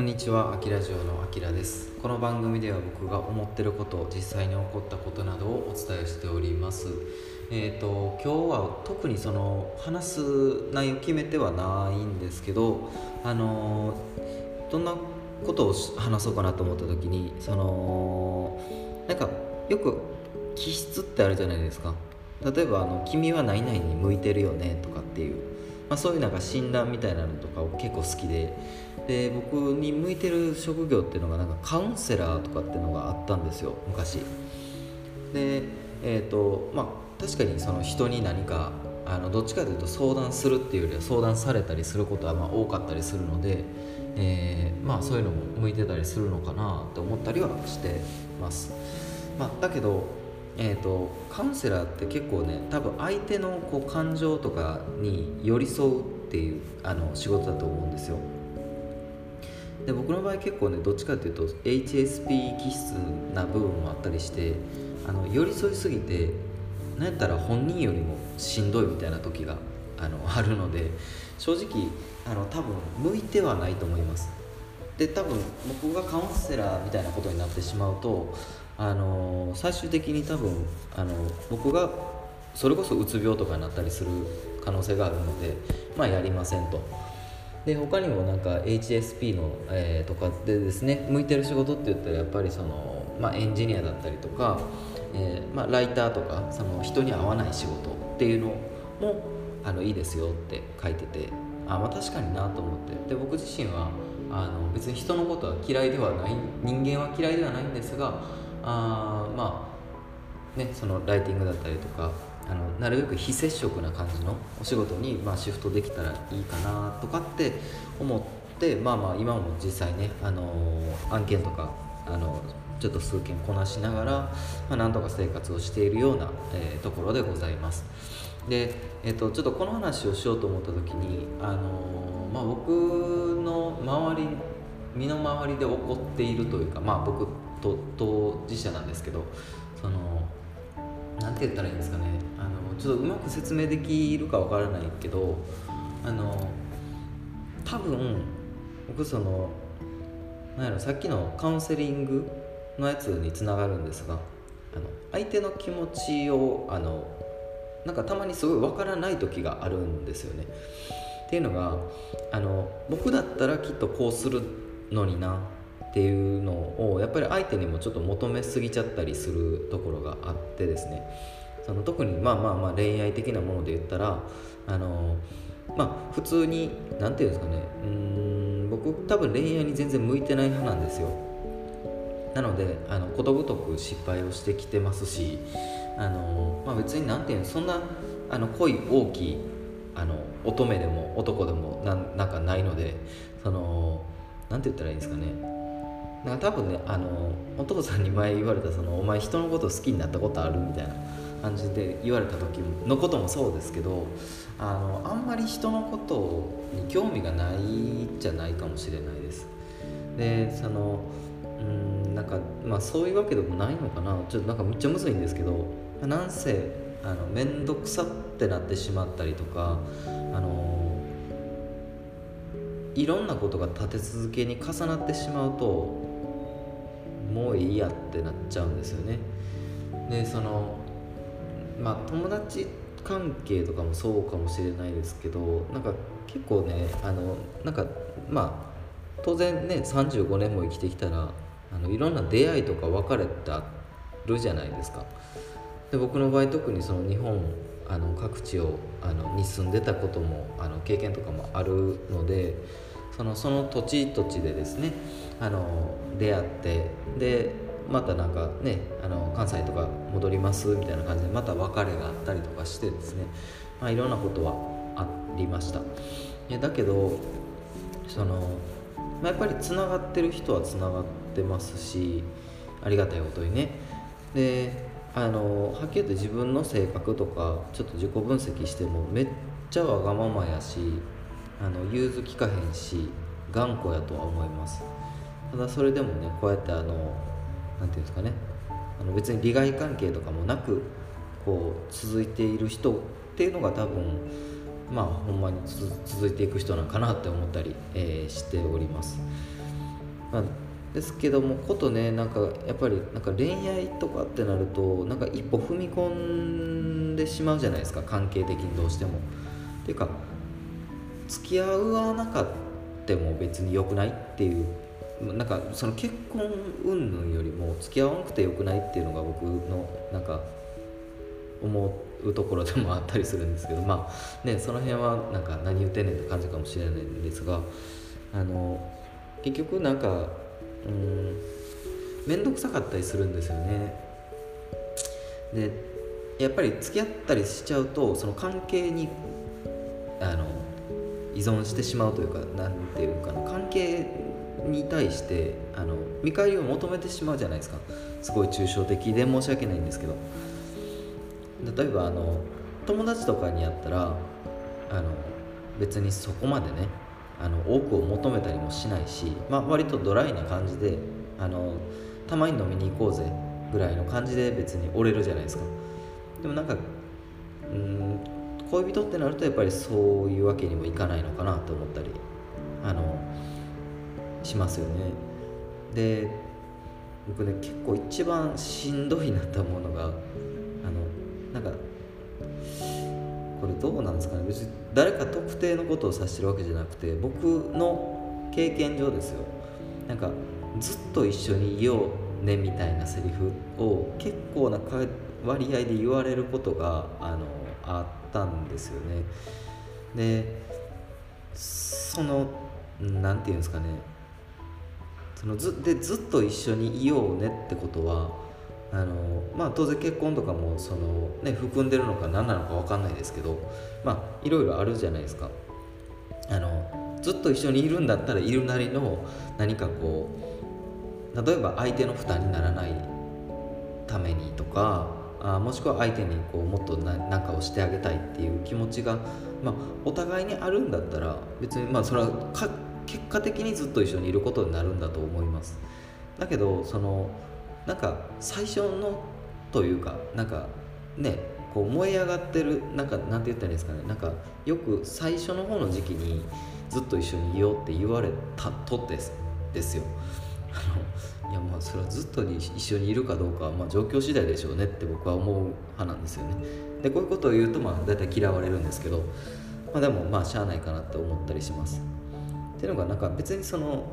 こんにちは、あきラジオのあきらです。この番組では僕が思ってること、実際に起こったことなどをお伝えしております。えっ、と今日は特にその話す内容決めてはないんですけど、あのどんなことを話そうかなと思った時に、そのなんかよく気質ってあるじゃないですか。例えばあの君は何々に向いてるよねとかっていう。まあ、そういうなんか診断みたいなのとかを結構好きでで僕に向いてる職業っていうのがなんかカウンセラーとかっていうのがあったんですよ昔。でえっ、とまあ確かにその人に何かあのどっちかというと相談するっていうよりは相談されたりすることはまあ多かったりするので、えーまあそういうのも向いてたりするのかなと思ったりはしてます、まあ、だけどえーと、カウンセラーって結構ね多分相手のこう感情とかに寄り添うっていうあの仕事だと思うんですよ。で僕の場合結構ねどっちかっていうと HSP 気質な部分もあったりしてあの寄り添いすぎてなんやったら本人よりもしんどいみたいな時があの あるので正直あの多分向いてはないと思います。で多分僕がカウンセラーみたいなことになってしまうとあの最終的に多分あの僕がそれこそうつ病とかになったりする可能性があるのでまあやりませんと。で他にもなんか HSP の、えー、とかでですね向いてる仕事って言ったらやっぱりその、まあ、エンジニアだったりとか、えーまあ、ライターとかその人に合わない仕事っていうのもあのいいですよって書いててあまあ確かになと思って。で僕自身はあの別に人のことは嫌いではない人間は嫌いではないんですがあまあねそのライティングだったりとかあのなるべく非接触な感じのお仕事に、まあ、シフトできたらいいかなとかって思ってまあまあ今も実際ね、あの案件とか、あのちょっと数件こなしながら、まあ、なんとか生活をしているような、えーところでございます。で、えーと、ちょっとこの話をしようと思った時に、あのまあ、僕の周り身の回りで起こっているというかまあ僕と当事者なんですけどそのなんて言ったらいいんですかねあのちょっとうまく説明できるかわからないけどあの多分僕そのなんやろさっきのカウンセリングのやつにつながるんですがあの相手の気持ちをあのなんかたまにすごいわからない時があるんですよね。っていうのがあの僕だったらきっとこうするのになっていうのをやっぱり相手にもちょっと求めすぎちゃったりするところがあってですね。その特にまあまあまあ恋愛的なもので言ったらあのまあ普通に何て言うんですかね。うん僕多分恋愛に全然向いてない派なんですよ。なのであのことごとく失敗をしてきてますしあの、まあ、別に何て言うのそんなあの恋大きいあの乙女でも男でもなんなんかないのでその何て言ったらいいんですかね。なんか多分ねあのお父さんに前言われたその「お前人のこと好きになったことある?」みたいな感じで言われた時のこともそうですけどあのあんまり人のことに興味がないじゃないかもしれないですでそのうんなんかまあそういうわけでもないのかなちょっとなんかめっちゃむずいんですけどなんせあの面倒くさってなってしまったりとかあのいろんなことが立て続けに重なってしまうともういいやってなっちゃうんですよね。でそのまあ友達関係とかもそうかもしれないですけどなんか結構ねあのなんかまあ当然ね35年も生きてきたらあのいろんな出会いとか別れてあるじゃないですか。で僕の場合特にその日本あの各地をあのに住んでたこともあの経験とかもあるのでそのその土地土地でですねあの出会ってでまたなんかねあの関西とか戻りますみたいな感じでまた別れがあったりとかしてですね、まあ、いろんなことはありました。だけどその、まあ、やっぱりつながってる人はつながってますしありがたいことにね。であのはっきり言って自分の性格とかちょっと自己分析してもめっちゃわがままやしあの融通きかへんし頑固やとは思いますただそれでもねこうやってあの何て言うんですかねあの別に利害関係とかもなくこう続いている人っていうのが多分まあほんまに続いていく人なんかなって思ったり、えー、しておりますまあ、ですけどもことねなんかやっぱりなんか恋愛とかってなるとなんか一歩踏み込んでしまうじゃないですか関係的にどうしても。っていうか付き合わなかっても別に良くないっていうなんかその結婚云々よりも付き合わなくてよくないっていうのが僕のなんか思うところでもあったりするんですけどまあねその辺はなんか何言ってんねんって感じかもしれないんですがあの結局なんかうん面倒くさかったりするんですよね。でやっぱり付き合ったりしちゃうとその関係にあの依存してしまうというか何ていうかな。関係に対してあの見返りを求めてしまうじゃないですか。すごい抽象的で申し訳ないんですけど。例えばあの友達とかにやったらあの別にそこまでねあの多くを求めたりもしないし、まあ、割とドライな感じであのたまに飲みに行こうぜぐらいの感じで別に折れるじゃないですか。でもなんかうん恋人ってなるとやっぱりそういうわけにもいかないのかなと思ったりあのしますよね。で僕ね結構一番しんどいなと思うのがあのなんかこれどうなんですかね。別に誰か特定のことを指してるわけじゃなくて僕の経験上ですよ。なんかずっと一緒にいようねみたいなセリフを結構な割合で言われることがあのあったんですよね。でその何て言うんですかね。そのずでずっと一緒にいようねってことはあのまあ当然結婚とかもその、ね、含んでるのか何なのか分かんないですけどまあいろいろあるじゃないですか。あのずっと一緒にいるんだったらいるなりの何かこう例えば相手の負担にならないためにとかあもしくは相手にこうもっと何かをしてあげたいっていう気持ちが、まあ、お互いにあるんだったら別にまあそれは結果的にずっと一緒にいることになるんだと思います。だけどそのなんか最初のというかなんかねこう燃え上がってるなんかなんて言ったらいいんですかねなんかよく最初の方の時期にずっと一緒にいようって言われたとですですよ。いやまあそれはずっとに一緒にいるかどうかはまあ状況次第でしょうねって僕は思う派なんですよね。でこういうことを言うとまあ大体嫌われるんですけどまあでもまあしゃあないかなって思ったりします。っていうのがなんか別にその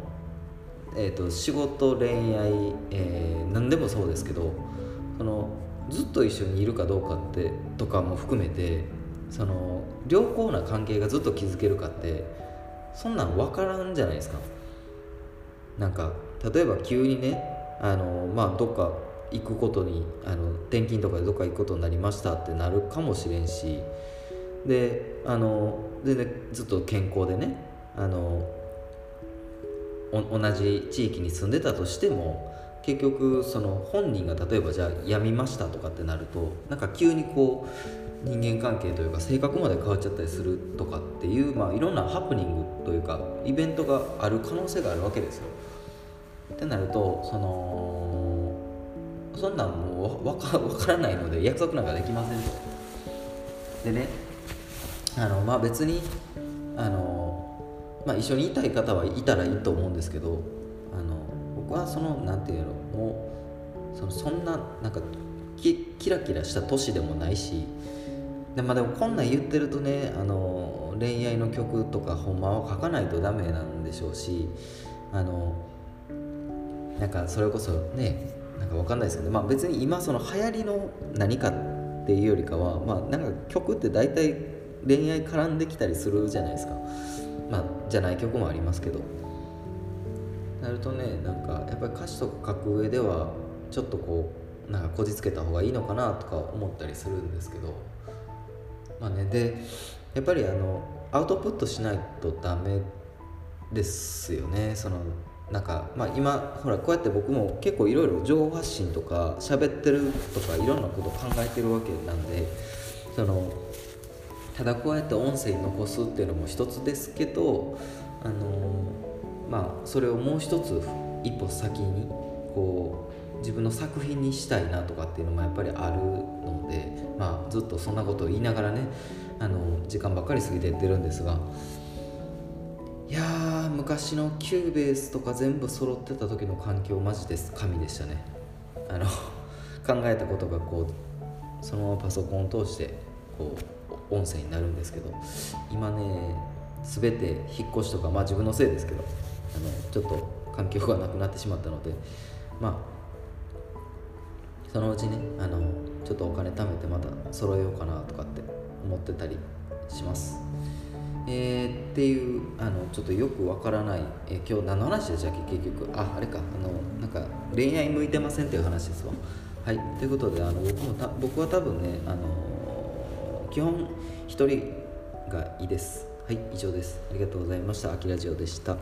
えーと、仕事恋愛、えー、何でもそうですけどそのずっと一緒にいるかどうかってとかも含めてその良好な関係がずっと築けるかってそんなん分からんじゃないですか。なんか例えば急にねあのまあどっか行くことにあの転勤とかでどっか行くことになりましたってなるかもしれんしであので、ね、ずっと健康でねあの同じ地域に住んでたとしても結局その本人が例えばじゃあ辞みましたとかってなるとなんか急にこう人間関係というか性格まで変わっちゃったりするとかっていう、まあ、いろんなハプニングというかイベントがある可能性があるわけですよ。ってなるとそのそんなんもう分か分からないので約束なんかできませんと。でねあのまあ別にあのまあ、一緒にいたい方はいたらいいと思うんですけどあの僕はその何て言うのもうそのそんななんかキキラキラした年でもないしで,、まあ、でもこんなん言ってるとねあの恋愛の曲とかほんまは書かないとダメなんでしょうしあのなんかそれこそねなんか分かんないですけど、まあ、別に今その流行りの何かっていうよりかは、まあ、なんか曲って大体恋愛絡んできたりするじゃないですか。まあじゃない曲もありますけど。なるとねなんかやっぱり歌詞とか書く上ではちょっとこうなんかこじつけた方がいいのかなとか思ったりするんですけど。まあねでやっぱりあのアウトプットしないとダメですよね。そのなんかまあ今ほらこうやって僕も結構いろいろ情報発信とか喋ってるとかいろんなこと考えてるわけなんでそのただこうやって音声に残すっていうのも一つですけどあのまあそれをもう一つ一歩先にこう自分の作品にしたいなとかっていうのもやっぱりあるので、まあ、ずっとそんなことを言いながらねあの時間ばっかり過ぎていってるんですがいやー昔の Cubase とか全部揃ってた時の環境マジです神でしたね。あの 考えたことがこうそのままパソコンを通してこう音声になるんですけど今ね全て引っ越しとかまあ自分のせいですけどあのちょっと環境がなくなってしまったのでまあそのうちねあのちょっとお金貯めてまた揃えようかなとかって思ってたりします。えー、っていうあのちょっとよくわからない、えー、今日何の話でしたっけ？結局。ああれか。あのなんか恋愛向いてませんっていう話ですわ。はい。ということであの僕もた僕は多分ねあの基本1人がいいです。はい。以上です。ありがとうございました。あきラジオでした。